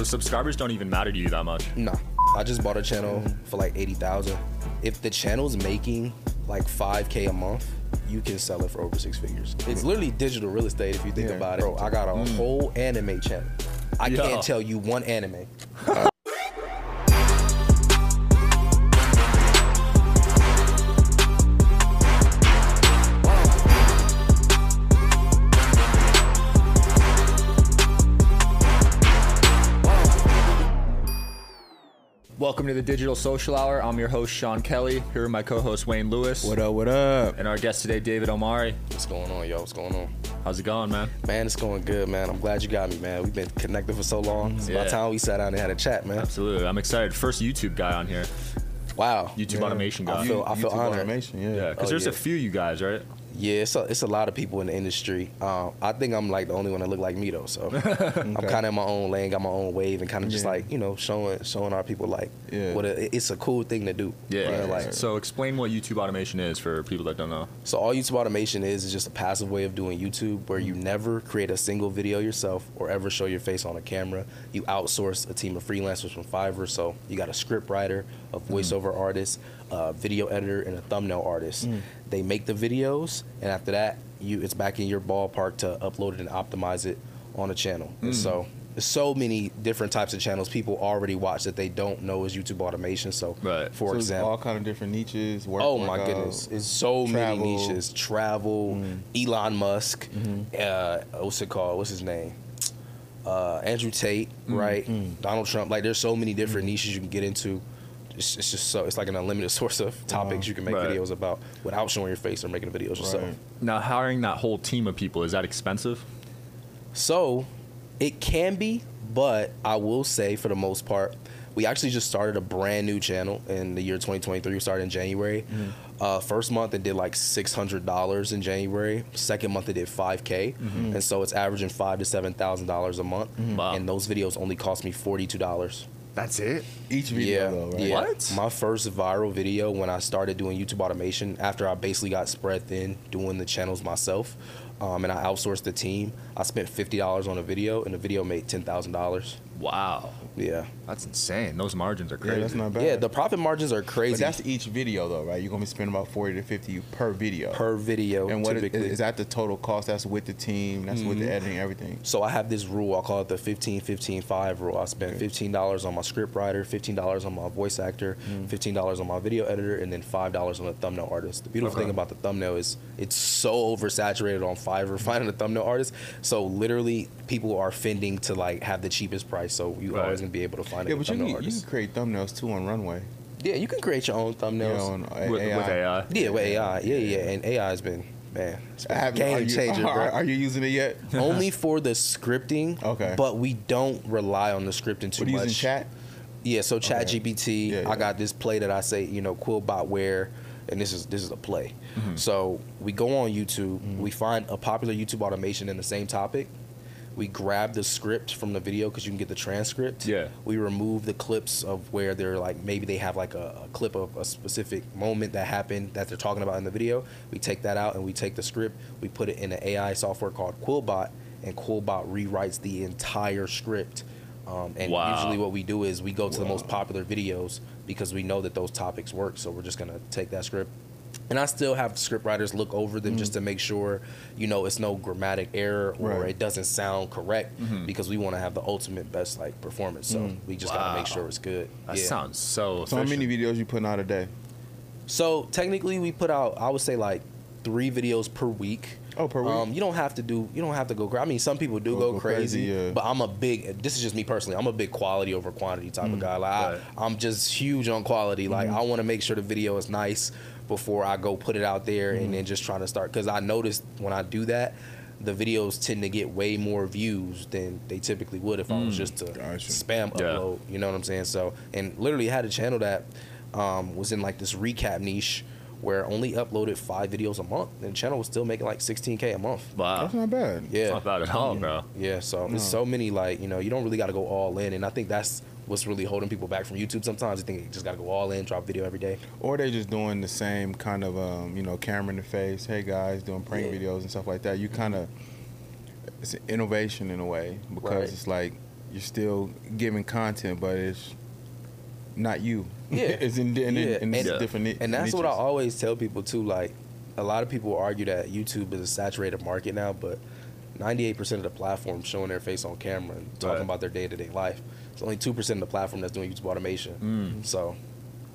So subscribers don't even matter to you that much. Nah, I just bought a channel for like eighty thousand. If the channel's making like five k a month, you can sell it for over six figures. It's literally digital real estate if you think Yeah. about it. Bro, I got a mm. whole anime channel. I Yeah. can't tell you one anime. Welcome to the Digital Social Hour. I'm your host Sean Kelly. Here with my co-host Wayne Lewis. What up? What up? And our guest today, David Omari. What's going on, yo? What's going on? How's it going, man? Man, it's going good, man. I'm glad you got me, man. We've been connected for so long. It's Yeah. about time we sat down and had a chat, man. Absolutely. I'm excited. First YouTube guy on here. Wow. YouTube Yeah. automation guy. I feel- I feel YouTube honored. Automation, yeah. yeah, because Oh, there's yeah. a few you guys, right? Yeah, it's a, it's a lot of people in the industry. Um, I think I'm like the only one that look like me though. So I'm kind of in my own lane, got my own wave, and kind of just Yeah. like you know showing showing our people like Yeah. what a, it's a cool thing to do. Yeah. Know, like so explain what YouTube automation is for people that don't know. so all YouTube automation is is just a passive way of doing YouTube where you mm-hmm. never create a single video yourself or ever show your face on a camera. You outsource a team of freelancers from Fiverr. So you got a script writer, a mm-hmm. voiceover artist, a video editor, and a thumbnail artist. Mm. They make the videos, and after that, you it's back in your ballpark to upload it and optimize it on a channel. And mm. so so many different types of channels people already watch that they don't know is YouTube automation. So Right. for So example, all kind of different niches. Work, Oh my workout. goodness, it's so travel. many niches. Travel, mm-hmm. Elon Musk, mm-hmm. uh, what's it called? What's his name? Uh, Andrew Tate, mm-hmm. right? Mm. Donald Trump. Like, there's so many different niches you can get into. It's, it's just so it's like an unlimited source of topics you can make Right. videos about without showing your face or making videos yourself. Right. Now hiring that whole team of people is that expensive? So it can be, but I will say for the most part, we actually just started a brand new channel in the year 2023. We started in January. Mm-hmm. Uh, first month it did like six hundred dollars in January. Second month it did five k, mm-hmm. and so it's averaging five to seven thousand dollars a month. Mm-hmm. Wow. And those videos only cost me forty two dollars. That's it. Each video, Yeah, though, right? yeah. What? My first viral video when I started doing YouTube automation after I basically got spread thin doing the channels myself, um, and I outsourced the team. I spent fifty dollars on a video, and the video made ten thousand dollars. Wow. Yeah, That's insane. Those margins are Yeah, crazy. that's not bad. yeah. The profit margins are but crazy that's each video, though, right? You're gonna be spending about forty to fifty per video. per video. and what is, typically. is that the total cost? That's with the team. That's with Mm-hmm. the editing, everything. So I have this rule. I call it the 15 15 5 rule. I spend $15 on my script writer, $15 on my voice actor, Mm. $15 on my video editor, and then $5 on the thumbnail artist. The beautiful Okay. thing about the thumbnail is it's so oversaturated on Fiverr finding a thumbnail artist. So literally people are fending to like have the cheapest price. So you Right. always gonna be able to find a Yeah, but you thumbnail can, you can create thumbnails too on Runway. yeah, you can create your own thumbnails. know, on A- with, AI. with AI. yeah, with AI. Yeah, yeah. And AI has been man, it's been a Have- game are you, changer. Are, are you using it yet? Only for the scripting. Okay. But we don't rely on the scripting too What are you much. using chat? Yeah, so Chat Okay. GPT, Yeah, yeah. I got this play that I say, you know, Quillbot where, and this is this is a play. Mm-hmm. So we go on YouTube, we find a popular YouTube automation in the same topic. We grab the script from the video because you can get the transcript. Yeah. We remove the clips of where they're like maybe they have like a, a clip of a specific moment that happened that they're talking about in the video. We take that out and we take the script, we put it in an AI software called Quillbot, and Quillbot rewrites the entire script. Um, and Wow. usually what we do is we go to the most popular videos because we know that those topics work. So we're just gonna take that script. And I still have script writers look over them just to make sure, you know, it's no grammatic error or Right. it doesn't sound correct mm-hmm. because we want to have the ultimate best like performance. So mm. we just gotta make sure it's good. That Yeah. sounds so. So how many videos you putting out a day? So technically, we put out I would say like three videos per week. Oh, per week? Um, you don't have to do. You don't have to go. cra- I mean, some people do Go- go, go crazy, crazy, yeah. but I'm a big. This is just me personally. I'm a big quality over quantity type of guy. Like Right. I, I'm just huge on quality. Like I want to make sure the video is nice before I go put it out there and then just trying to start. Because I noticed when I do that, the videos tend to get way more views than they typically would if I was just to Gotcha. spam Yeah. upload. You know what I'm saying? So, and literally had a channel that um, was in like this recap niche where I only uploaded five videos a month, and the channel was still making like 16k a month. Wow. That's not bad. Yeah, It's not bad at all, bro. yeah. So there's so many like you know you don't really got to go all in, and I think that's what's really holding people back from YouTube. Sometimes they think you just got to go all in, drop video every day. Or they just doing the same kind of um, you know camera in the face. Hey guys, doing prank Yeah. videos and stuff like that. You kind of it's an innovation in a way because Right. it's like you're still giving content, but it's not you. Yeah. it's in, in, Yeah. in, And- different. And that's what I always tell people too. Like, a lot of people argue that YouTube is a saturated market now, but 98% of the platform showing their face on camera and talking Right. about their day to day life. It's only 2% of the platform that's doing YouTube automation. Mm. So,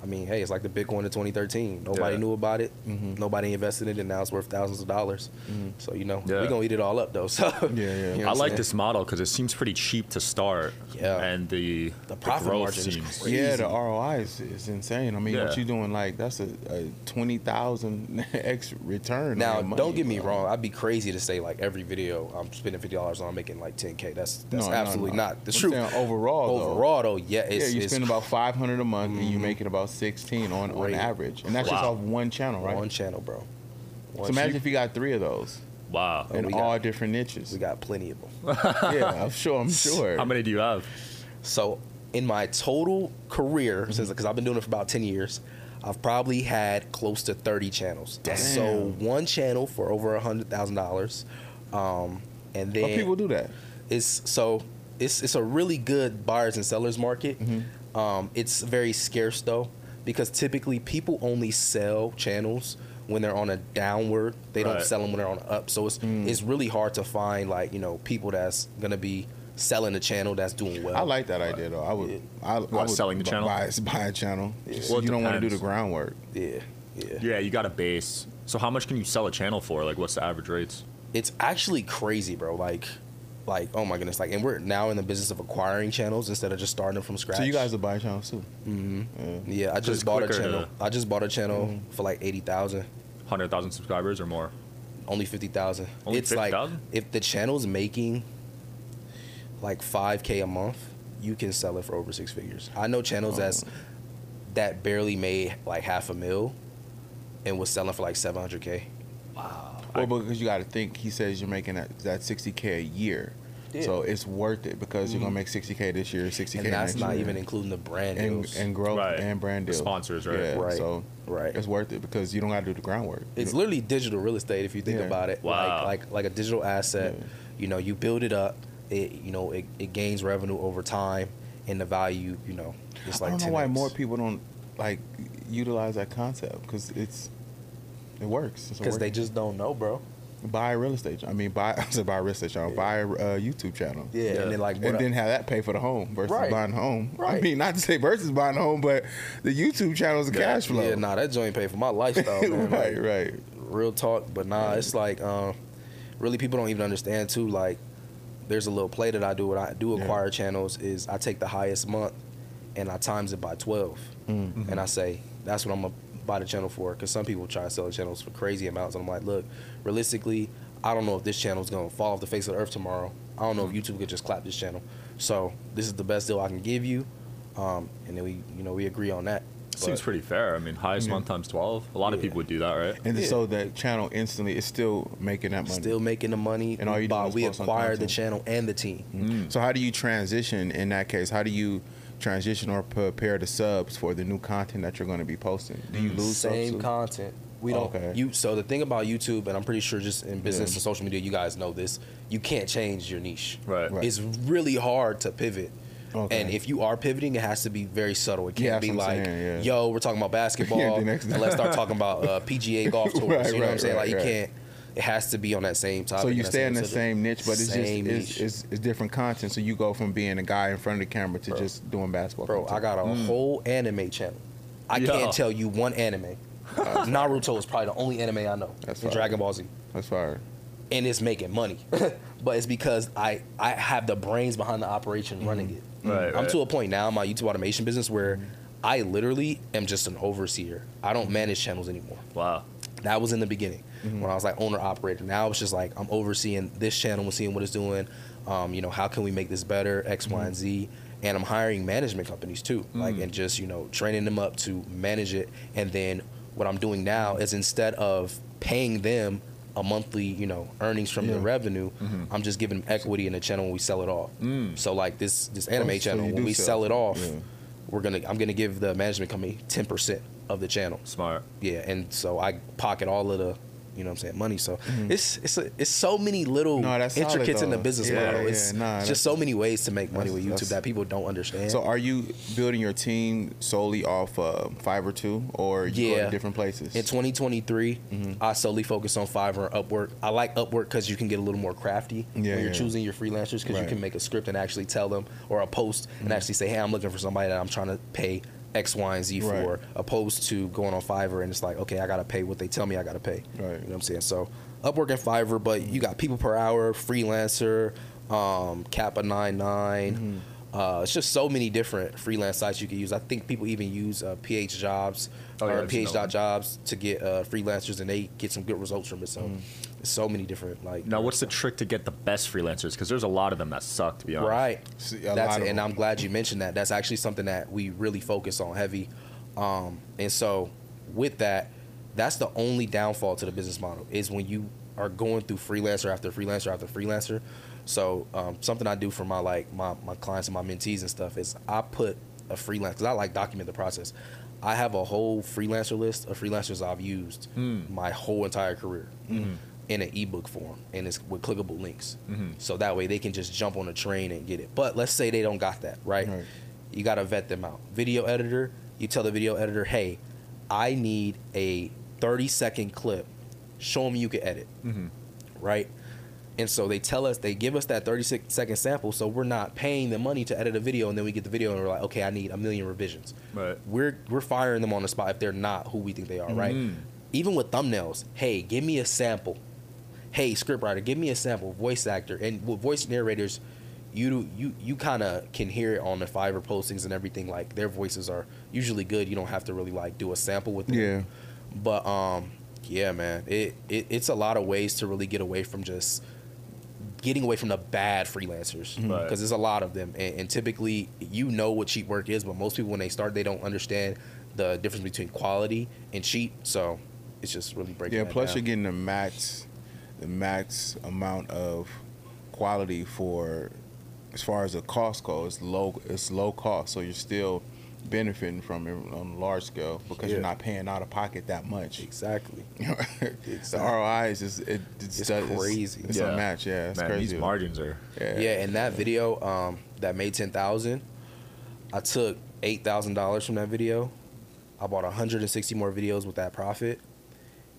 I mean, hey, it's like the Bitcoin of 2013. Nobody Yeah. knew about it. Mhm. Nobody invested in it, and now it's worth thousands of dollars. Mhm. So, you know, Yeah. we're going to eat it all up, though. So, Yeah, yeah. you know I like saying? this model because it seems pretty cheap to start. Yeah. And the, The the profit growth margin seems. crazy. Yeah, the ROI is, is insane. I mean, what Yeah. you doing like that's a, a twenty thousand x return. Now, money, don't get me bro. wrong. I'd be crazy to say like every video I'm spending fifty dollars on, I'm making like ten k. That's that's No, no, absolutely no. not the I'm truth. saying overall, though. overall though, yeah, it's, yeah, you it's spend about five hundred a month, and you Mhm. making about sixteen on, on Great. average, and that's just Wow. off one channel, right? one channel, bro. so imagine channel. if you got three of those Wow. In we all got- different niches. we got plenty of them. yeah, I'm sure. I'm sure. How many do you have? So in my total career, Mm-hmm. since because I've been doing it for about ten years, I've probably had close to thirty channels. Damn. So one channel for over a hundred thousand dollars, um, and then But people do that. it's so it's it's a really good buyers and sellers market. Um, it's very scarce though because typically people only sell channels when they're on a downward. They don't sell them when they're on an up. So it's Mm. it's really hard to find like you know people that's gonna be selling a channel that's doing well. I like that idea though. I would. Yeah. I, I would selling the bu- channel? Buy, buy a channel. Just- Well, you don't want to do the groundwork. Yeah, yeah. Yeah, you got a base. So how much can you sell a channel for? Like, what's the average rates? It's actually crazy, bro. Like. Like oh my goodness! Like, and we're now in the business of acquiring channels instead of just starting them from scratch. So you guys are buying channels too. Mm-hmm. Yeah. Yeah, I just bought a channel. to- I just bought a channel Mhm. for like eighty thousand. Hundred thousand subscribers or more? Only fifty thousand. Only It's like 50,000? if the channel's making like five k a month, you can sell it for over six figures. I know channels that's Oh. that barely made like half a mil, and was selling for like seven hundred k. Wow. Well, because you got to think, he says you're making that that 60k a year, Yeah. so it's worth it because you're gonna Mhm. make 60k this year, 60k And that's next not year. even including the brand and, deals. and growth Right. and brand deals. sponsors, right? Yeah, Right. so right. it's worth it because you don't got to do the groundwork. It's literally digital real estate if you think Yeah. about it. Wow. Like like like a digital asset. Yeah. You know, you build it up. It you know it, it gains revenue over time, and the value you know it's like I don't know why 10x. more people don't like utilize that concept because it's it works. Because they just don't know, bro. buy a real estate. I mean, buy I said buy a real estate channel. Buy a uh, YouTube channel. Yeah, Yeah. and then like And then have that pay for the home versus Right. buying a home. I mean, not to say versus buying a home, but the YouTube channel is a Yeah. cash flow. yeah, nah, that joint pay for my lifestyle, man. right, Like, right. Real talk, but nah, Right. it's like um, really people don't even understand too. Like, there's a little play that I do when I do Yeah. acquire channels is I take the highest month and I times it by twelve, Mm. and I say that's what I'm gonna buy the channel for. Because some people try to sell the channels for crazy amounts, and I'm like, look, realistically, I don't know if this channel is gonna fall off the face of the earth tomorrow. I don't know if YouTube could just clap this channel. So this is the best deal I can give you, um, and then we, you know, we agree on that. Seems pretty fair. I mean, highest Yeah. month times twelve. A lot of people would do that, right? And Yeah. so that channel instantly is still making that money. Still making the money. And all you do is we acquired the channel and the team. Mm. So how do you transition in that case? How do you transition or prepare the subs for the new content that you're going to be posting? Do you Mm. lose Same subs? content. We don't. Okay. You so the thing about YouTube, and I'm pretty sure just in business Yeah. and social media, you guys know this. You can't change your niche. Right. Right. It's really hard to pivot. Okay. And if you are pivoting, it has to be very subtle. It can't Yeah, be that's what I'm like, saying, yeah. "Yo, we're talking about basketball," Yeah, next- and let's start talking about uh, PGA golf tours. Right, you know what I'm saying? right, like you can't. It has to be on that same topic. so you stay in the same niche, but it's just it's, it's, it's different content. So you go from being a guy in front of the camera to Bro. just doing basketball. Bro, I got a Mm. whole anime channel. I Yo. can't tell you one anime. Naruto is probably the only anime I know. That's and fire. Dragon Ball Z. That's fire. and it's making money. but it's because I I have the brains behind the operation running it. Right, I'm right. to a point now in my YouTube automation business where I literally am just an overseer. I don't manage channels anymore. Wow. That was in the beginning Mm-hmm. when I was like owner operator. Now it's just like I'm overseeing this channel and seeing what it's doing. Um, you know, how can we make this better? X, Y, Mm-hmm. and Z. And I'm hiring management companies too, like and just you know training them up to manage it. And then what I'm doing now is instead of paying them a monthly, you know, earnings from the Yeah. revenue, I'm just giving them equity in the channel when we sell it off. So like this this anime Oh, channel, you when we sell sell it it, off, yeah. we're gonna I'm gonna give the management company ten percent of the channel. Smart. Yeah, and so I pocket all of the, you know what I'm saying, money. So it's it's a, it's so many little Mm-hmm. No, intricates in the business Yeah, model. yeah, It's nah, just so many ways to make money with YouTube that people don't understand. So are you building your team solely off uh, Fiverr too, or you go Yeah. to different places? in 2023, Mm-hmm. I solely focus on Fiverr and Upwork. I like Upwork because you can get a little more crafty Yeah, when you're yeah. choosing your freelancers because you can make a script and actually tell them or a post and actually say, hey, I'm looking for somebody that I'm trying to pay X, Y, and Z Right. for, opposed to going on Fiverr and it's like, okay, I got to pay what they tell me I got to pay. Right. You know what I'm saying? So Upwork and Fiverr, but you got people per hour, freelancer, um, Kappa 99. Mm-hmm. Uh, it's just so many different freelance sites you can use. I think people even use uh, PH Jobs Oh, yeah, or I've PH jobs to get uh, freelancers, and they get some good results from it. So, Mm-hmm. It's so many different like. Now, what's the trick to get the best freelancers? Because there's a lot of them that suck, to be honest. Right. See, That's it. And. I'm glad you mentioned that. That's actually something that we really focus on heavy. Um, and so with that, that's the only downfall to the business model is when you are going through freelancer after freelancer after freelancer. So um, something I do for my like my, my clients and my mentees and stuff is I put a freelance because I like document the process. I have a whole freelancer list of freelancers I've used my whole entire career in an ebook form and it's with clickable links. Mm-hmm. So that way they can just jump on a train and get it. But let's say they don't got that, right? Right. You got to vet them out. Video editor, you tell the video editor, hey, I need a 30 second clip. Show them you can edit, mm-hmm. right? And so they tell us, they give us that 30 second sample, so we're not paying the money to edit a video, and then we get the video and we're like, okay, I need a million revisions. Right. We're we're firing them on the spot if they're not who we think they are, right? Mm-hmm. Even with thumbnails, hey, give me a sample. Hey, scriptwriter, give me a sample. Voice actor and with voice narrators, you you you kind of can hear it on the Fiverr postings and everything. Like their voices are usually good. You don't have to really like do a sample with them. Yeah. But um, yeah, man, it, it it's a lot of ways to really get away from just getting away from the bad freelancers because Right. there's a lot of them, and, and typically you know what cheap work is, but most people when they start they don't understand the difference between quality and cheap. So it's just really breaking. Yeah, that plus down. you're getting the max, the max amount of quality for, as far as the cost goes, low. It's low cost, so you're still benefiting from it on a large scale because you're not paying out of pocket that much. exactly. the ROI is just it, it's, It's it's crazy. It's, Yeah. unmatched. Yeah, it's Man, crazy. these margins are. Yeah. Yeah, and that video um, that made ten thousand, I took eight thousand dollars from that video. I bought hundred and sixty more videos with that profit,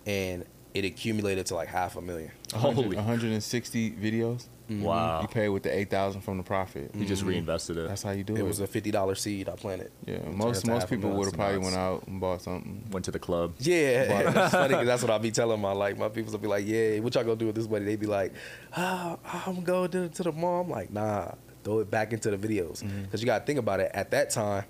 and it accumulated to like half a million. 100 Holy. 160 videos. Mm-hmm. Wow. You pay with the 8,000 from the profit. You just mm-hmm. reinvested it. That's how you do It it. was a fifty dollar seed I planted. yeah, most most people would have probably nuts. went out and bought something. Went to the club. Yeah, it's funny 'cause that's what I'll be telling my like my people will be like, yeah, what y'all gonna do with this money? They be like, ah, I'm going to, go to the mall. I'm like, nah, throw it back into the videos mm-hmm. because you got to think about it. At that time,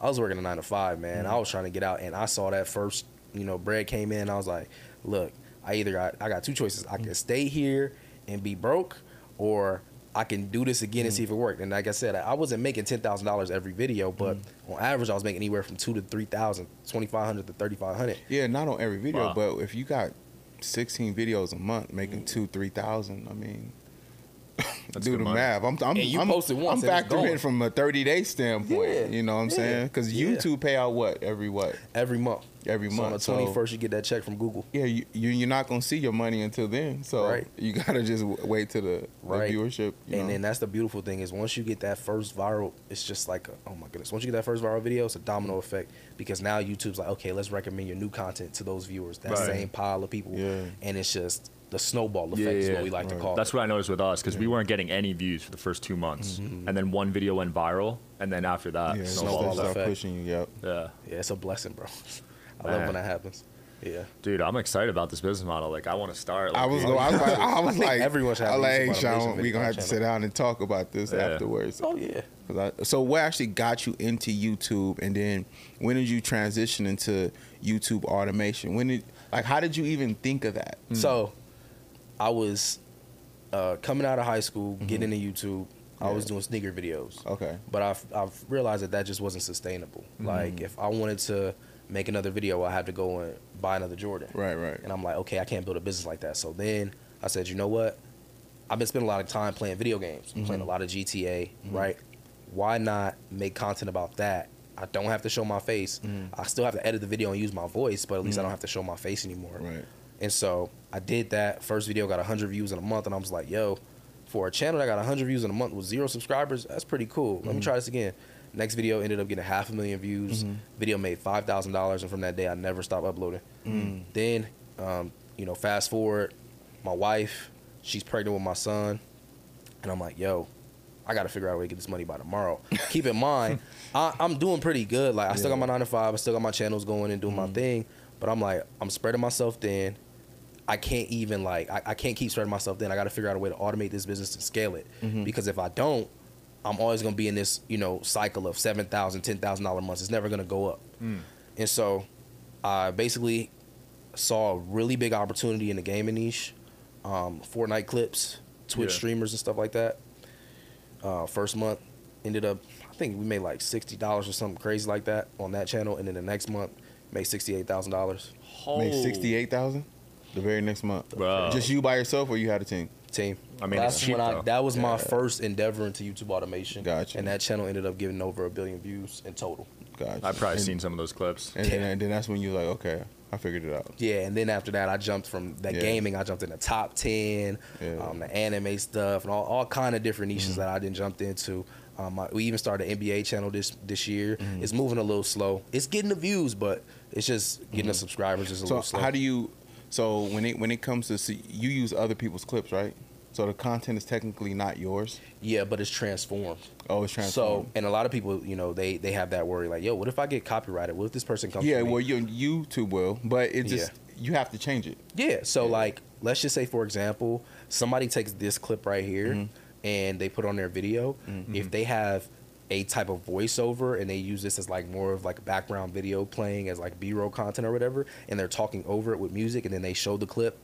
I was working a nine to five, man. I was trying to get out, and I saw that first, you know, bread came in. I was like, look, I either got I got two choices. I can stay here and be broke, or I can do this again and see mm. if it worked. And like I said, I wasn't making ten thousand dollars every video, but mm. on average, I was making anywhere from two to three thousand, twenty five hundred to thirty five hundred. Yeah, not on every video, Wow. but if you got 16 videos a month making mm. two, three thousand, I mean, That's do the money. math. I'm, I'm, And you I'm, posted once I'm and factoring going. in from a 30 day standpoint. Yeah, You know what I'm yeah, saying? Because yeah. YouTube pay out what every what every month. Every month. So on the twenty first, So, you get that check from Google. yeah, you, you you're not gonna see your money until then. So Right. you gotta just wait to the, Right. the viewership. You and know? then that's the beautiful thing is once you get that first viral, it's just like a, oh my goodness. Once you get that first viral video, it's a domino effect because now YouTube's like, okay, let's recommend your new content to those viewers, that Right. same pile of people, Yeah. and it's just the snowball effect Yeah, is yeah, what we like right. to call That's it. what I noticed with us because we weren't getting any views for the first two months, mm-hmm. and then one video went viral, and then after that, yeah, snowball snowball effect. pushing you. Yep. Yeah, Yeah, it's a blessing, bro. I Man. love when that happens. Yeah. dude, I'm excited about this business model. Like, I want to start. I was, dude. I was like, I was think like, everyone should have I a like, hey, Sean, we video gonna have to sit down and talk about this Yeah. afterwards. Oh yeah. 'Cause I- so what actually got you into YouTube, and then when did you transition into YouTube automation? When did like how did you even think of that? So, I was uh, coming out of high school, getting into YouTube. I was doing sneaker videos. Okay. But I've, I've realized that that just wasn't sustainable. Like, if I wanted to make another video, I had to go and buy another Jordan. Right, right. And I'm like, okay, I can't build a business like that. So then I said, you know what? I've been spending a lot of time playing video games, mm-hmm. playing a lot of GTA, mm-hmm. right? Why not make content about that? I don't have to show my face. Mm-hmm. I still have to edit the video and use my voice, but at least I don't have to show my face anymore. Right. And so I did that. First video got 100 views in a month, and I was like, yo, for a channel that got 100 views in a month with zero subscribers, that's pretty cool. Let me try this again. Next video ended up getting half a million views. Mm-hmm. Video made $5,000, and from that day, I never stopped uploading. Mm. Then, um, you know, fast forward, my wife, she's pregnant with my son, and I'm like, yo, I got to figure out a way to get this money by tomorrow. Keep in mind, I, I'm doing pretty good. Like, I still got my nine to five, I still got my channels going and doing my mm-hmm. thing, but I'm like, I'm spreading myself thin. I can't even like I, I can't keep spreading myself thin. I got to figure out a way to automate this business and scale it mm-hmm. because if I don't, I'm always gonna be in this you know cycle of seven thousand, ten thousand dollar months. It's never gonna go up. And so, I basically saw a really big opportunity in the gaming niche, um, Fortnite clips, Twitch Yeah. streamers and stuff like that. Uh, first month ended up, I think we made like sixty dollars or something crazy like that on that channel, and then the next month made sixty eight thousand dollars. Made sixty eight thousand the very next month. Bro. Just you by yourself, or you had a team? Team. I mean, that's it's cheap, when I though. that was my first endeavor into YouTube automation. Gotcha. And that channel ended up getting over a billion views in total. Gotcha. I've probably and, seen some of those clips. And, and, and then that's when you like, okay, I figured it out. Yeah, and then after that, I jumped from that Yeah. gaming. I jumped in the top ten, Yeah. um, the anime stuff, and all, all kind of different niches that I didn't jump into. Um, I, we even started an NBA channel this this year. It's moving a little slow. It's getting the views, but it's just getting the subscribers is a So little slow. how do you? So when it when it comes to see, you use other people's clips, right? So the content is technically not yours. yeah, but it's transformed. Oh, it's transformed. So, and a lot of people, you know, they they have that worry, like, yo, what if I get copyrighted? What if this person comes? yeah, well, your YouTube will, but it just you have to change it. Yeah. So Yeah. like, let's just say for example, somebody takes this clip right here Mhm. and they put on their video. Mhm. If they have a type of voiceover and they use this as like more of like background video playing as like B-roll content or whatever, and they're talking over it with music, and then they show the clip.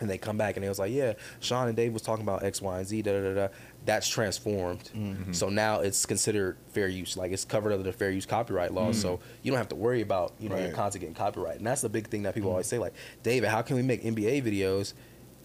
And they come back and they was like, yeah, Sean and Dave was talking about X, Y, and Z, da da da. da. That's transformed. Mm-hmm. So now it's considered fair use. Like it's covered under the fair use copyright laws. So you don't have to worry about you know your Mm-hmm. Content getting copyright. And that's the big thing that people always say, like, David, how can we make NBA videos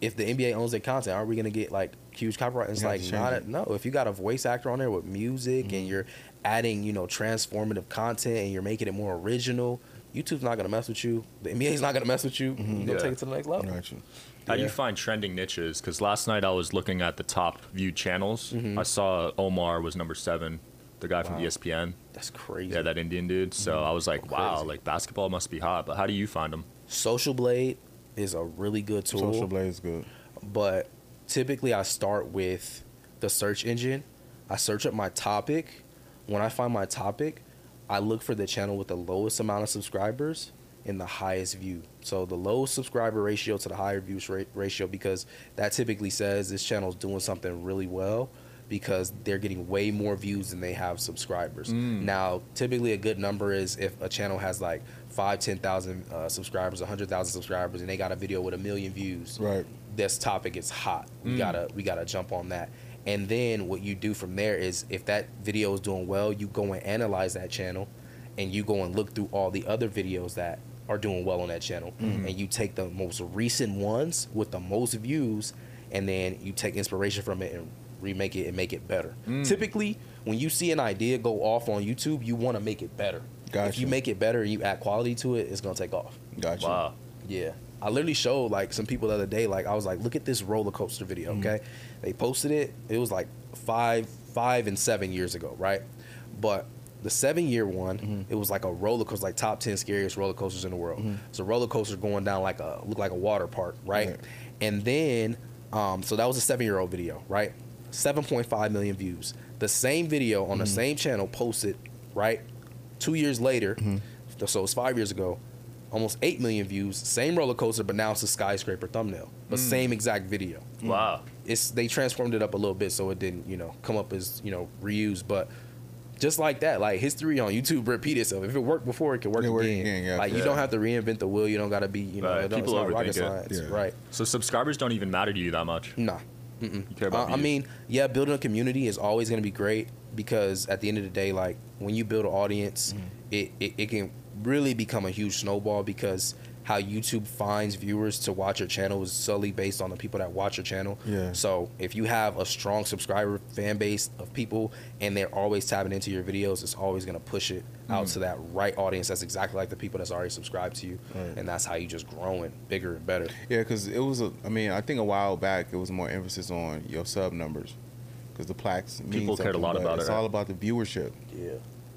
if the NBA owns their content? Aren't we gonna get like huge copyright? It's like not change a, no. If you got a voice actor on there with music Mm-hmm. and you're adding you know transformative content and you're making it more original, YouTube's not gonna mess with you. The NBA's not gonna mess with you. Mm-hmm. You go Yeah. take it to the next level. Got you. How do you find trending niches? Because last night I was looking at the top viewed channels. Mm-hmm. I saw Omar was number seven, the guy from E ESPN. That's crazy. Yeah, that Indian dude. So I was like, wow, like basketball must be hot. But how do you find them? Social Blade is a really good tool. Social Blade is good. but typically I start with the search engine. I search up my topic. When I find my topic, I look for the channel with the lowest amount of subscribers and the highest view. So the lowest subscriber ratio to the higher views ra- ratio because that typically says this channel is doing something really well because they're getting way more views than they have subscribers. Mm. Now, typically a good number is if a channel has like five, 10,000 uh, subscribers, 100,000 subscribers, and they got a video with a million views Right. this topic is hot. We mm. gotta we gotta jump on that. And then what you do from there is if that video is doing well, you go and analyze that channel and you go and look through all the other videos that are doing well on that channel. Mm-hmm. And you take the most recent ones with the most views and then you take inspiration from it and remake it and make it better. Typically, when you see an idea go off on YouTube, you want to make it better. If you make it better and you add quality to it, it's gonna take off. Got you. Wow. Yeah. I literally showed like some people the other day, like I was like, look at this roller coaster video, Mm-hmm. okay? They posted it. It was like five, five and seven years ago, right? But the seven year one, Mm-hmm. it was like a roller coaster, like top ten scariest roller coasters in the world. It's a roller coaster going down like a look like a water park, right? Right. And then, um, so that was a seven year old video, right? Seven point five million views. The same video on the Mm-hmm. same channel posted, right? Two years later, Mm-hmm. so it's five years ago, almost 8 million views same roller coaster but now it's a skyscraper thumbnail but Mm. same exact video Wow. it's they transformed it up a little bit so it didn't you know come up as you know reused but just like that. Like history on YouTube repeat itself. If it worked before, it can work It work again. again, yeah. like you don't have to reinvent the wheel. You don't got to be, you know, Right. it don't- People it's not rocket overthink it. science. Yeah. Right. So subscribers don't even matter to you that much. Nah. You care about Uh, I mean, yeah, building a community is always going to be great because at the end of the day, like when you build an audience, Mm-hmm. it, it, it can really become a huge snowball because how YouTube finds viewers to watch your channel is solely based on the people that watch your channel. Yeah. So if you have a strong subscriber fan base of people and they're always tapping into your videos, it's always going to push it out Mm. to that right audience. That's exactly like the people that's already subscribed to you, Right. and that's how you just growing bigger and better. Yeah, because it was a. I mean, I think a while back it was more emphasis on your sub numbers, because the plaques. People cared a lot but about it, It's right? all about the viewership. Yeah.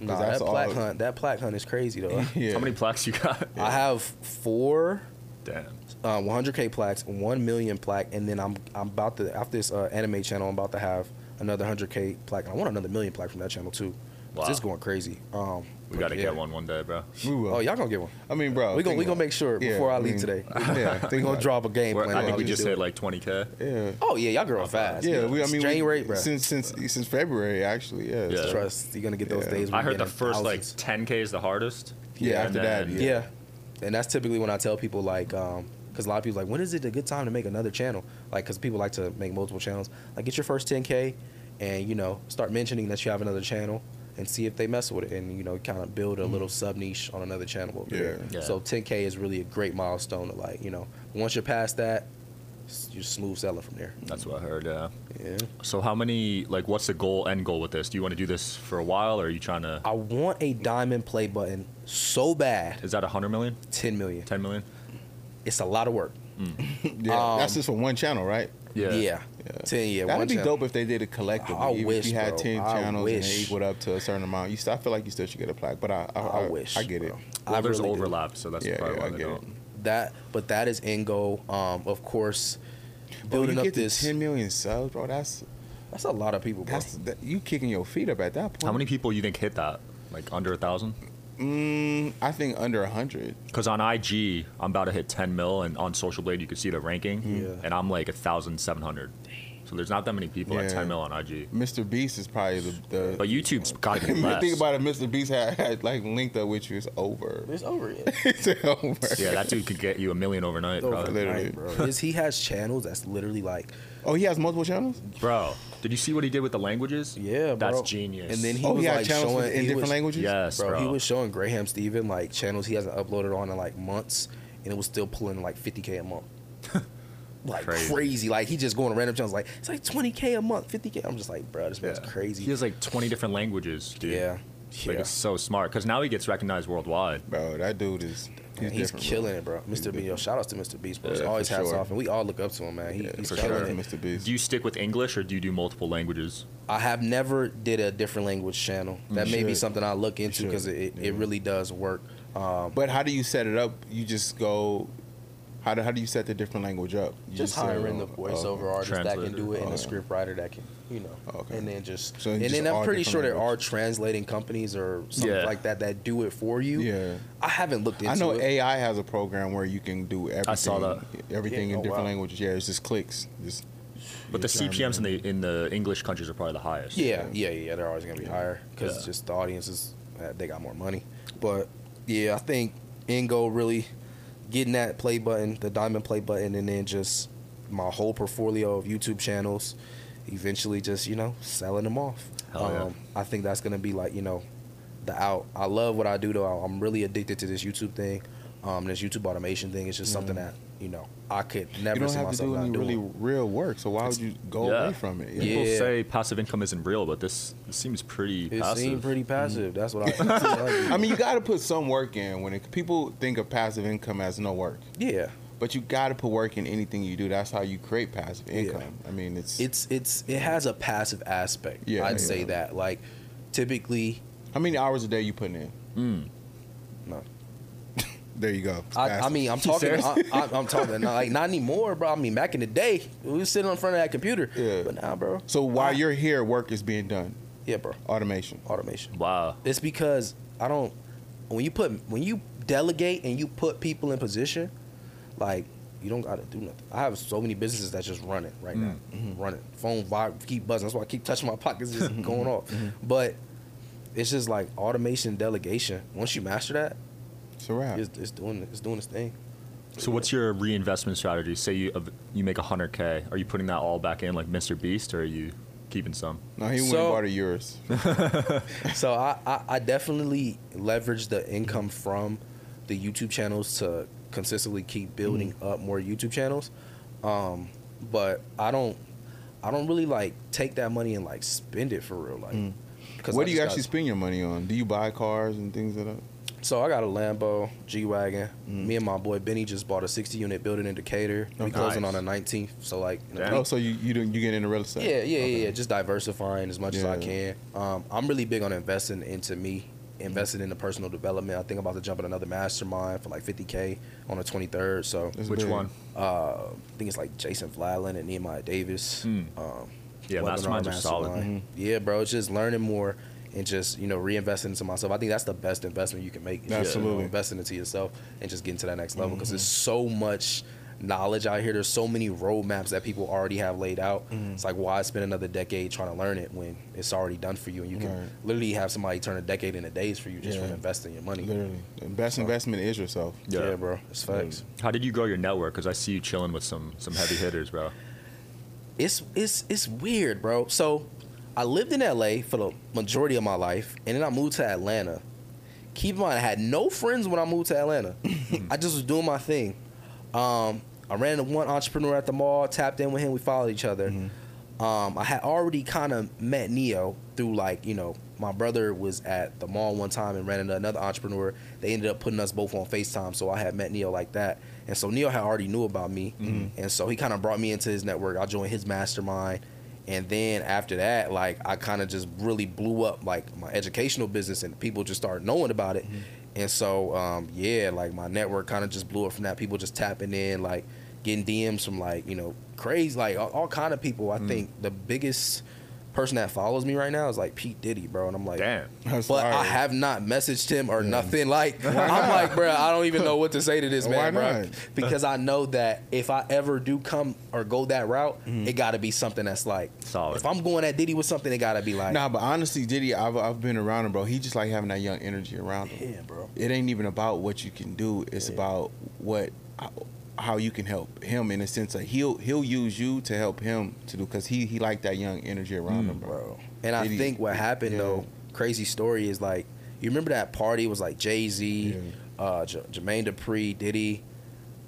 'Cause Nah, that's that plaque all- hunt, that plaque hunt is crazy though. yeah. How many plaques you got? I have four Damn. uh, 100k plaques, one million plaque, and then I'm I'm about to after this uh, anime channel, I'm about to have another 100k plaque. And I want another million plaque from that channel too. 'Cause Wow. It's going crazy. Um, We got to yeah. get one one day, bro. We will. Oh, y'all gonna get one. I mean, bro. we gonna we gonna make sure. Yeah, before I leave mean, today. Yeah, we think gonna about it. drop a game plan. I think we we just do hit like 20k. Yeah. Oh yeah, y'all growing fast. Yeah, we. I It's mean, we- January, bro. since since since February actually. Yeah. Yeah. Trust you're gonna get those Yeah. days. I heard the getting first like 10k is the hardest. Yeah, after that, yeah. Yeah. And that's typically when I tell people like, um, because a lot of people like, when is it a good time to make another channel? Like, because people like to make multiple channels. Like, get your first 10k, and you know, start mentioning that you have another channel, and see if they mess with it, and you know, kind of build a little sub niche on another channel over there. Mm-hmm. Yeah. So 10k is really a great milestone to like, you know, once you're past that, you're smooth selling from there. That's what I heard. Yeah. Yeah. So how many? Like, what's the goal? End goal with this? Do you want to do this for a while, or are you trying to? I want a diamond play button so bad. Is that 100 million? 10 million. 10 million? It's a lot of work. Yeah, that's Um, just for one channel, right? Yeah. Yeah. 10 yeah. That'd one be channel. dope if they did it collectively. I Even wish, if you had bro. ten I channels and they equaled up to a certain amount. You still, I feel like you still should get a plaque, but I, I, I, I, wish. I get it. bro. Well, I there's really do. overlap, so that's Yeah, probably yeah, why I they get don't. it. That, but that is end goal. Um, of course, Bro, building you up get this. ten million subs, bro. That's That's a lot of people, bro. that's that, you kicking your feet up at that point. How many people you think hit that? Like under a thousand? Mm, I think under a hundred. Because on IG, I'm about to hit 10 mil, and on Social Blade, you can see the ranking, Yeah. and I'm like 1,700. So there's not that many people at Yeah. 10 mil on IG. Mr. Beast is probably the. the But YouTube's got to be Think about it. Mr. Beast had, had like linked up with you. It's over. It's over yet. it's over. Yeah, that dude could get you a million overnight, probably. Literally. Overnight, bro. Is he has channels that's literally like, Oh, he has multiple channels. Bro, did you see what he did with the languages? yeah, bro. That's genius. And then he oh, was he has like channels showing in different was- languages. yes, Bro, bro. he was showing Graham Stephan like channels he hasn't uploaded on in like months, and it was still pulling like 50k a month. like Crazy. crazy. Like he just going to random channels like it's like 20k a month, 50k. I'm just like, bro, this man's Yeah. crazy. He has like 20 different languages, dude. yeah, Like yeah. it's so smart because now he gets recognized worldwide. Bro, that dude is. Yeah, He's, he's different, killing it, bro. Mr. Beast, yo, shout outs to Mr. Beast, bro. Yeah, It's always for hats sure. off, and we all look up to him, man. He, Yeah, he's for killing sure. it. Mr. Beast. Do you stick with English or do you do multiple languages? I have never did a different language channel. That may be something I look into because it, it, Yeah. it really does work. Um, But how do you set it up? You just go. How do, how do you set the different language up? You just say, hiring the voiceover oh, artist that can do it and Oh. a script writer that can, you know, Okay. and then just So and just then I'm pretty sure different there are translating companies or something Yeah. like that that do it for you. Yeah. I haven't looked into it. I know it. AI has a program where you can do everything. I saw that. Everything Yeah, in oh, different wow. languages. Yeah, it's just clicks. Just, But the CPMS in the in the English countries are probably the highest. Yeah, yeah, yeah. They're always gonna be higher because Yeah. just the audiences uh, they got more money. But yeah, I think Ingo really getting that play button, the diamond play button, and then just my whole portfolio of YouTube channels. Eventually, just you know, selling them off. Um, Hell yeah. I think that's gonna be like you know, the out. I love what I do though. I'm really addicted to this YouTube thing. Um, this YouTube automation thing is just something that you know I could never you don't see have to do not any really doing. real work. So why would you go Yeah. away from it? People Yeah. say passive income isn't real, but this, this seems pretty It passive. seemed pretty passive. That's what I. I mean, you got to put some work in. When it, people think of passive income as no work, yeah. but you got to put work in anything you do. That's how you create passive Yeah. income. I mean, it's, it's it's it has a passive aspect. Yeah, I'd say that. Like typically, how many hours a day you putting in? Mm. no. There you go. I, I mean, I'm talking. I, I, I'm talking not, like not anymore, bro. I mean, back in the day, we was sitting in front of that computer. Yeah. But now, bro. so while I- you're here, work is being done. yeah, bro. Automation. Automation. Wow. It's because I don't. When you put when you delegate and you put people in position, like you don't got to do nothing. I have so many businesses that just run it right now, Mm-hmm. run it. Phone vibe, keep buzzing. That's why I keep touching my pockets, just going off. But it's just like automation delegation. Once you master that, It's a wrap. it's, it's doing it's doing its thing. So what's your reinvestment strategy? Say you you make 100k, are you putting that all back in like Mr. Beast, or are you keeping some? No, he went So- and bought yours. So I, I, I definitely leverage the income from the YouTube channels to consistently keep building up more YouTube channels. Um, but I don't I don't really like take that money and like spend it for real. Like, Mm. 'cause What I do you actually got- spend your money on? Do you buy cars and things like that? So I got a Lambo G wagon. Mm. Me and my boy Benny just bought a 60 unit building in Decatur. We Okay. closing Nice. on the 19th. So like, in a Damn. week. Oh, so you you don't you get into real estate? Yeah, yeah, Okay. yeah, yeah. Just diversifying as much as I can. Um, I'm really big on investing into me, investing into personal development. I think I'm about to jump in another mastermind for like 50k on the 23rd. So That's Which big. one? uh, I think it's like Jason Fladlien and Nehemiah Davis. Hmm. Um, Yeah, webinar masterminds are solid. mastermind. Yeah, bro. It's just learning more and just you know reinvesting into myself. I think that's the best investment you can make. is just, you know, Absolutely. investing into yourself and just getting to that next level because Mm-hmm. there's so much knowledge out here. There's so many roadmaps that people already have laid out. Mm-hmm. It's like why spend another decade trying to learn it when it's already done for you and you can Right. literally have somebody turn a decade into days for you just Yeah. from investing your money. Literally, the best investment is yourself. Yeah, Yeah. bro. It's facts. How did you grow your network? Because I see you chilling with some some heavy hitters, bro. it's it's it's weird, bro. So I lived in LA for the majority of my life, and then I moved to Atlanta. Keep in mind, I had no friends when I moved to Atlanta. I just was doing my thing. Um, I ran into one entrepreneur at the mall, tapped in with him, we followed each other. Um, I had already kind of met Neo through like you know my brother was at the mall one time and ran into another entrepreneur. They ended up putting us both on Facetime, so I had met Neo like that. And so Neo had already knew about me, and so he kind of brought me into his network. I joined his mastermind, and then after that, like I kind of just really blew up like my educational business, and people just started knowing about it. And so um, yeah, like my network kind of just blew up from that. People just tapping in, like getting DMs from like you know crazy, like all, all kind of people. I think the biggest person that follows me right now is like P Diddy, bro, and I'm like, Damn. That's but I have not messaged him or nothing. Like I'm like, bro, I don't even know what to say to this Why man, bro, because I know that if I ever do come or go that route, Mm-hmm. it got to be something that's like Solid. If I'm going at Diddy with something, it got to be like, Nah, but honestly, Diddy, I've I've been around him, bro. He just like having that young energy around him. yeah, bro. It ain't even about what you can do. It's Yeah. about what how you can help him in a sense that he'll he'll use you to help him to do because he he like that young energy around him, bro. bro. And I Diddy- think what happened yeah. though, crazy story is like, you remember that party? It was like Jay Z, Yeah. uh, J- Jermaine Dupri, Diddy.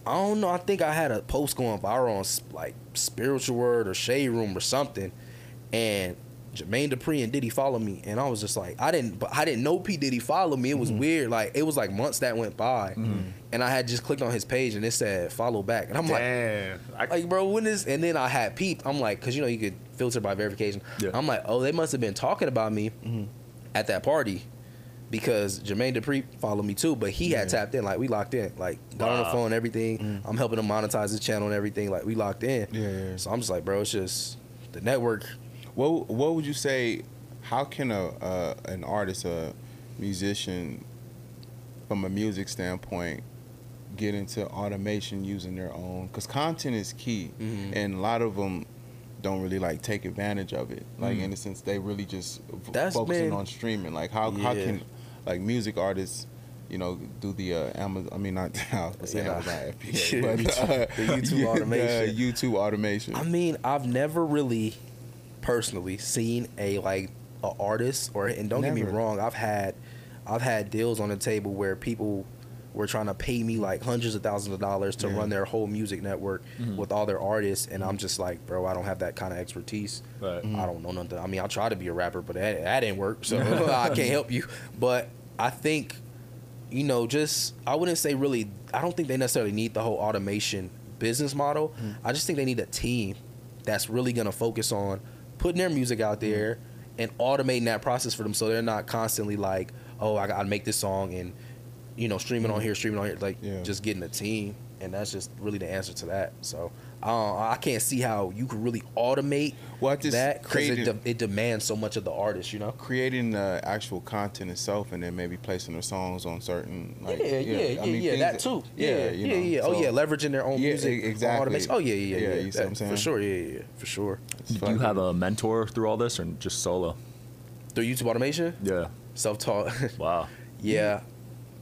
I don't know. I think I had a post going viral on like Spiritual Word or Shade Room or something, and Jermaine Dupri and Diddy follow me, and I was just like, I didn't, but I didn't know P Diddy followed me. It Mm-hmm. was weird. Like it was like months that went by, mm-hmm. and I had just clicked on his page and it said follow back, and I'm like, Damn. I, like, bro, when is? And then I had peeped. I'm like, cause you know you could filter by verification. Yeah. I'm like, oh, they must have been talking about me mm-hmm. at that party, because Jermaine Dupri followed me too, but he had tapped in. Like we locked in. Like got on the phone, everything. Mm-hmm. I'm helping him monetize his channel and everything. Like we locked in. Yeah, yeah. So I'm just like, bro, it's just the network. What what would you say? How can a uh, an artist, a musician, from a music standpoint, get into automation using their own? Because content is key, Mhm. and a lot of them don't really like take advantage of it. Like Mm. in a sense, they really just That's focusing been- on streaming. Like how how can like music artists. You know, do the uh, Amazon. I mean, not I was Yeah. Amazon FBA, but uh, The YouTube yeah, automation. YouTube automation. I mean, I've never really personally seen a like a artist or and don't get me wrong, I've had I've had deals on the table where people were trying to pay me like hundreds of thousands of dollars to Yeah. run their whole music network mm-hmm. with all their artists and I'm just like, bro, I don't have that kind of expertise. Right. I mm-hmm. don't know nothing. I mean, I try to be a rapper, but that, that didn't work, so I can't help you. But I think, you know, just I wouldn't say really. I don't think they necessarily need the whole automation business model. Mm-hmm. I just think they need a team that's really gonna focus on putting their music out mm-hmm. there and automating that process for them, so they're not constantly like, oh, I gotta make this song and you know streaming on mm-hmm. here, streaming on here, like Yeah. just getting a team. And that's just really the answer to that. So uh, I can't see how you could really automate Well, just that because it, de- it demands so much of the artist, you know. creating the actual content itself and then maybe placing their songs on certain like yeah, yeah, yeah, I mean, yeah, that too. Yeah, yeah yeah, you yeah. know, oh yeah, leveraging their own Yeah, music, exactly. automation. Oh yeah, yeah, yeah, Yeah, yeah. you see what I'm saying? For sure, yeah, yeah, yeah, for sure. Do you have a mentor through all this, or just solo? Through YouTube automation, Yeah. self taught. Wow. yeah,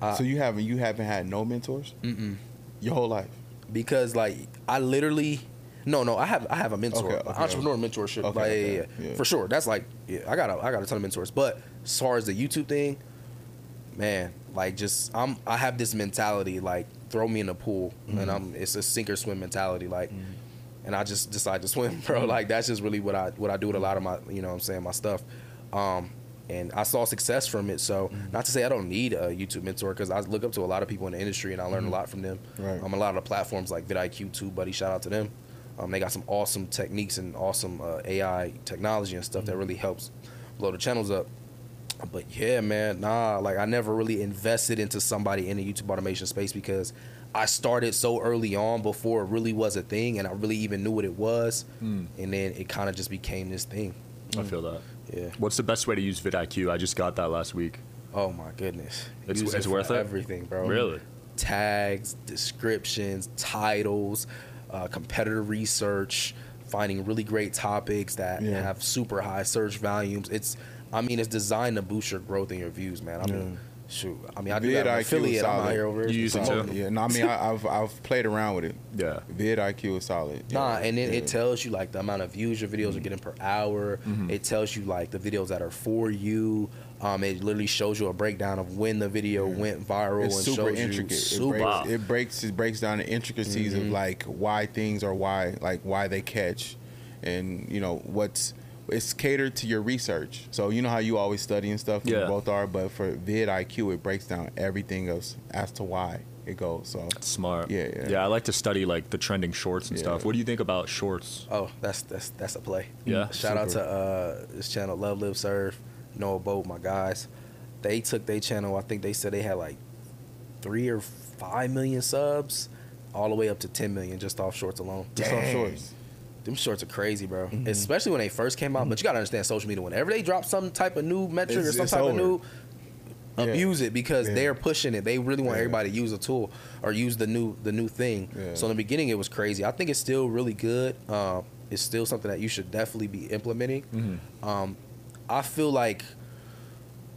Uh, so you haven't you haven't had no mentors mm-mm. your whole life. Because like I literally. No, no, I have I have a mentor, Okay, okay, entrepreneur mentorship, Okay, like, okay, yeah, yeah, yeah. for sure. That's like, yeah, I got a, I got a ton of mentors. But as far as the YouTube thing, man, like just I'm I have this mentality like throw me in the pool Mm-hmm. and I'm it's a sink or swim mentality like, and I just decide to swim, Mm-hmm. bro. Like that's just really what I what I do with a lot of my you know what I'm saying my stuff. Um, and I saw success from it. So Mm-hmm. not to say I don't need a YouTube mentor because I look up to a lot of people in the industry and I learn a lot from them. Mm-hmm. Right. Um, a lot of the platforms like vidIQ, TubeBuddy, shout out to them. Um, they got some awesome techniques and awesome uh, AI technology and stuff that really helps blow the channels up. But yeah, man, nah, like I never really invested into somebody in the YouTube automation space because I started so early on before it really was a thing and I really even knew what it was. Mm. And then it kind of just became this thing. I feel that. Yeah. What's the best way to use vidIQ? I just got that last week. Oh my goodness. It's- Use it's for worth it? Everything, bro. Really? Tags, descriptions, titles, uh, competitor research, finding really great topics that Yeah. have super high search volumes. It's, I mean, it's designed to boost your growth and your views, man. I mean, shoot. I mean, I do have an vidIQ is affiliate. I'm out solid. here over You use it too? Yeah, no, I mean I, I've I've played around with it. Yeah. vidIQ is solid. Nah, Yeah, and then yeah. it tells you like the amount of views your videos are getting per hour. It tells you like the videos that are for you. Um, it literally shows you a breakdown of when the video went viral it's and super shows intricate. you It super. breaks, it breaks it breaks down the intricacies Mm-hmm. of like why things are why like why they catch, and you know what's it's catered to your research. So you know how you always study and stuff. Yeah. We both are, but for vidIQ, it breaks down everything else as to why it goes. So Smart. Yeah, yeah. Yeah, I like to study like the trending shorts and Yeah. stuff. What do you think about shorts? Oh, that's that's that's a play. Yeah, Shout out to uh this channel, Love Live Serve, Noah Boat, my guys. They took their channel. I think they said they had like three or five million subs, all the way up to ten million just off shorts alone. just off shorts. Them shorts are crazy, bro. Mm-hmm. Especially when they first came out. But you gotta understand social media. Whenever they drop some type of new metric It's- or some type of new, Yeah. abuse it because Yeah. they're pushing it. They really want Yeah. everybody to use the tool or use the new the new thing. So in the beginning, it was crazy. I think it's still really good. Um, it's still something that you should definitely be implementing. Mm-hmm. Um, I feel like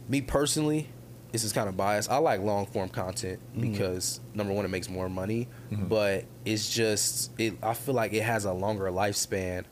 me personally, this is kind of biased. I like long form content Mm-hmm. because number one, it makes more money, but it's just it. I feel like it has a longer lifespan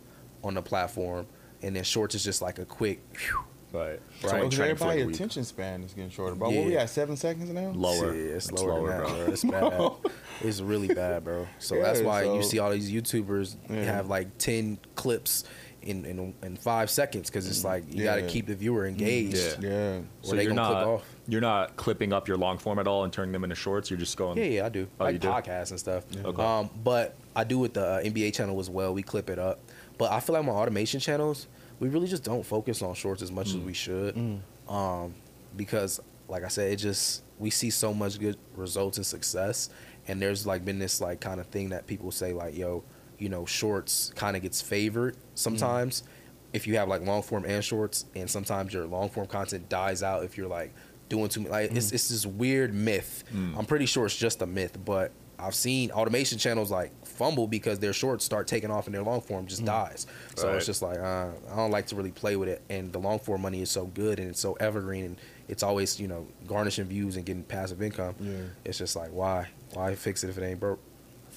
on the platform, and then shorts is just like a quick. whew, Right. Right. Right. Because everybody attention span is getting shorter. Bro, what we Yeah. at seven seconds now? Lower. Yeah, it's It's lower, lower, than that, bro. bro. It's bad. it's really bad, bro. So that's Yeah, why you see all these YouTubers Yeah. have like ten clips in in, in five seconds because it's like you got to keep the viewer engaged. Yeah. Yeah. Or they you're not off. you're not clipping up your long form at all and turning them into shorts. You're just going. Yeah, yeah, I do. Oh, like you do? podcasts and stuff. Okay. Um, but I do with the uh, NBA channel as well. We clip it up. But I feel like my automation channels, we really just don't focus on shorts as much as we should. Um, because like I said, it just we see so much good results and success. And there's like been this like kind of thing that people say like, yo, you know, shorts kind of gets favored sometimes mm-hmm. if you have like long form and shorts, and sometimes your long form content dies out if you're like doing too much. Like it's mm. it's this weird myth. Mm. I'm pretty sure it's just a myth, but I've seen automation channels like fumble because their shorts start taking off and their long form just mm. dies. So Right. it's just like uh, I don't like to really play with it. And the long form money is so good and it's so evergreen and it's always you know garnishing views and getting passive income. Yeah. It's just like why why fix it if it ain't broke?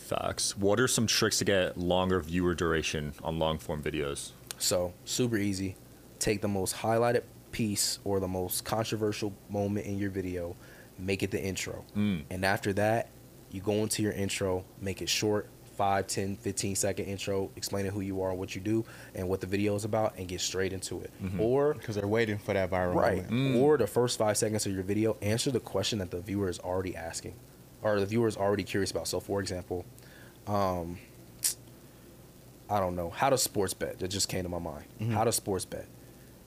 Facts. What are some tricks to get longer viewer duration on long form videos? So super easy. Take the most highlighted piece or the most controversial moment in your video, make it the intro. Mm. And after that, you go into your intro, make it short, 5, 10, 15 second intro, explaining who you are, what you do, and what the video is about, and get straight into it. Or Because they're waiting for that viral right, moment. or the first five seconds of your video, answer the question that the viewer is already asking, or the viewer is already curious about. So, for example, um, I don't know how to sports bet. That just came to my mind. Mm-hmm. How to sports bet.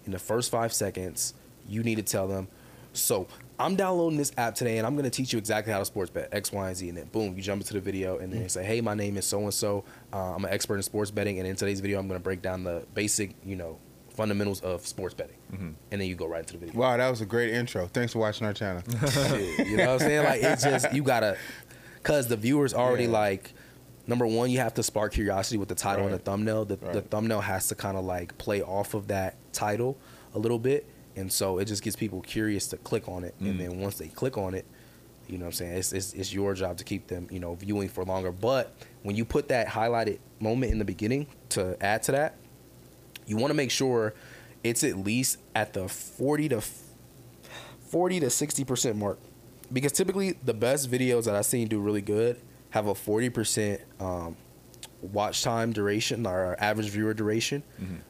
In the first five seconds, you need to tell them. So I'm downloading this app today, and I'm going to teach you exactly how to sports bet X, Y, and Z. And then boom, you jump into the video, and then you say, "Hey, my name is so and so. I'm an expert in sports betting, and in today's video, I'm going to break down the basic, you know, fundamentals of sports betting." And then you go right into the video. Wow, that was a great intro. Thanks for watching our channel. You know what I'm saying? Like it's just you gotta, cause the viewers already Yeah. like. Number one, you have to spark curiosity with the title and the thumbnail. The, the thumbnail has to kind of like play off of that title a little bit, and so it just gets people curious to click on it, and mm. then once they click on it, you know what I'm saying? It's, it's, it's your job to keep them, you know, viewing for longer. But when you put that highlighted moment in the beginning to add to that, you want to make sure it's at least at the 40 to 40 to 60% mark. Because typically the best videos that I've seen do really good have a 40% um, watch time duration or average viewer duration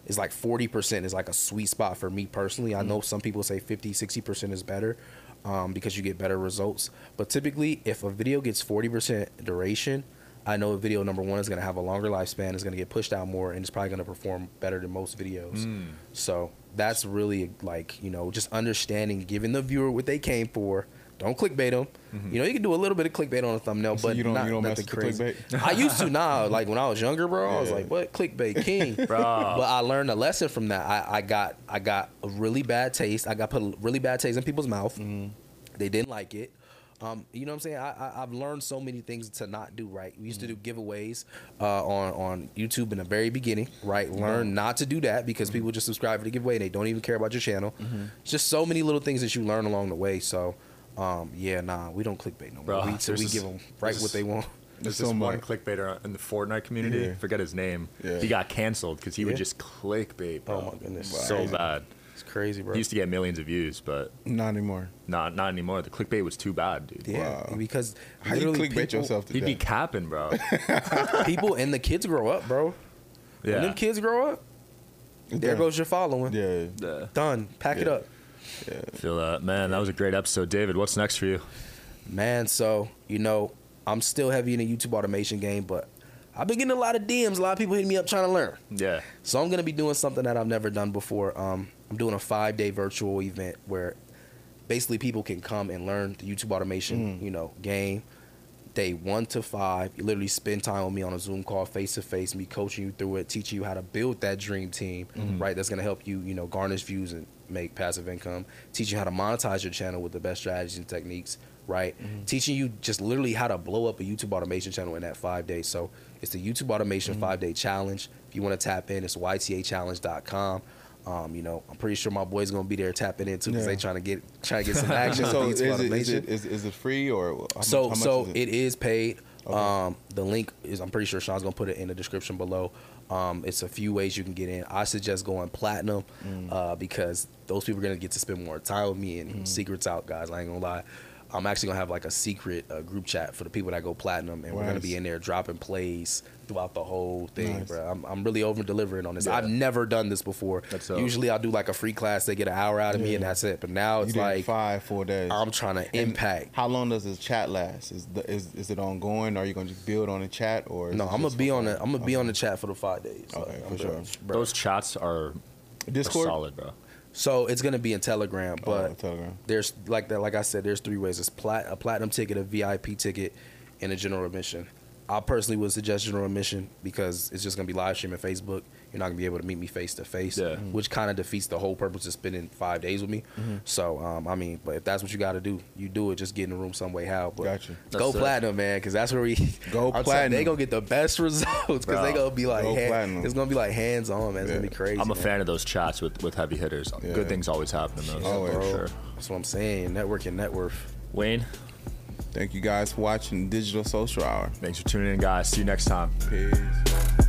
is like 40% is like a sweet spot for me personally. I know some people say 50, 60% is better um, because you get better results. But typically, if a video gets 40% duration, I know video number one is going to have a longer lifespan, is going to get pushed out more, and it's probably going to perform better than most videos. Mm. So that's really like, you know, just understanding, giving the viewer what they came for. Don't clickbait them. Mm-hmm. You know, you can do a little bit of clickbait on a thumbnail, So but you don't- not you don't mess nothing crazy. I used to now, like when I was younger, bro. I was like, "What clickbait king?" Bro. But I learned a lesson from that. I, I got I got a really bad taste. I got put a really bad taste in people's mouth. Mm-hmm. They didn't like it. Um, you know what I'm saying? I, I, I've learned so many things to not do right. We used to do giveaways uh, on on YouTube in the very beginning, right? Learn not to do that because people just subscribe for the giveaway. And they don't even care about your channel. Just so many little things that you learn along the way. So, um, yeah, nah, we don't clickbait no more. Bro, we, there's we this- give them right what they want. There's There's this so one much. clickbaiter in the Fortnite community. Yeah. Forget his name. Yeah. He got canceled because he would just clickbait. Bro. Oh my goodness. so bad. It's crazy, bro. He used to get millions of views, but Not anymore. not not anymore. The clickbait was too bad, dude. yeah, Wow. because How you literally clickbait people, yourself to He'd be capping, bro. people and the kids grow up, bro. When yeah. them kids grow up, there Yeah. goes your following. Yeah. Yeah. Done. Pack it Yeah. up. Feel that, man. That was a great episode, David. What's next for you? Man, so, you know, I'm still heavy in the YouTube automation game, but I've been getting a lot of DMs, a lot of people hitting me up trying to learn. Yeah. So I'm gonna be doing something that I've never done before. Um, I'm doing a five day virtual event where basically people can come and learn the YouTube automation, Mm. you know, game. Day one to five, you literally spend time with me on a Zoom call, face to face, me coaching you through it, teaching you how to build that dream team, mm-hmm. right? That's gonna help you, you know, garnish views and make passive income. Teaching you how to monetize your channel with the best strategies and techniques, right? Mm-hmm. Teaching you just literally how to blow up a YouTube automation channel in that five days. So it's the YouTube automation mm-hmm. five day challenge. If you want to tap in, it's ytachallenge.com. Um, you know, I'm pretty sure my boys gonna be there tapping in too because Yeah. they trying to get trying to get some action. so is it, is it, is, is it free or how much- So much so is it is paid. Okay. Um, the link is I'm pretty sure Sean's gonna put it in the description below. Um, it's a few ways you can get in. I suggest going platinum Mm. uh, because those people are gonna get to spend more time with me and Mm. secrets out, guys. I ain't gonna lie. I'm actually gonna have like a secret uh, group chat for the people that go platinum, and we're gonna be in there dropping plays throughout the whole thing, Nice. bro. I'm, I'm really over delivering on this. Yeah. I've never done this before. That's. Usually I'll do like a free class, they get an hour out of me, and that's it. But now it's did like five four days. I'm trying to And impact. How long does this chat last? Is the, is is it ongoing? Or are you gonna just build on the chat or? No, I'm gonna be on fun? the I'm gonna be on the chat for the five days. Okay, Like, for I'm sure. done, bro. Those chats are, are Discord. solid, bro. So it's gonna be in Telegram, oh, but oh, Telegram. there's like that. Like I said, there's three ways. It's plat a platinum ticket, a VIP ticket, and a general admission. I personally would suggest general admission because it's just gonna be live streaming Facebook. You're not gonna be able to meet me face to face, which kind of defeats the whole purpose of spending five days with me. Mm-hmm. So um, I mean, but if that's what you got to do, you do it. Just get in the room some way, how. But Gotcha. Go That's it. platinum, man, because that's where we Go I'm telling you, platinum. They gonna get the best results because they Bro. gonna be like, Go hand- platinum. it's gonna be like hands on, man. It's gonna be crazy. I'm a man. fan of those chats with, with heavy hitters. Yeah. Good things always happen in those. Always. for bro. sure. That's what I'm saying. Network and net worth. Wayne, Thank you guys for watching Digital Social Hour. thanks for tuning in, guys. See you next time. Peace.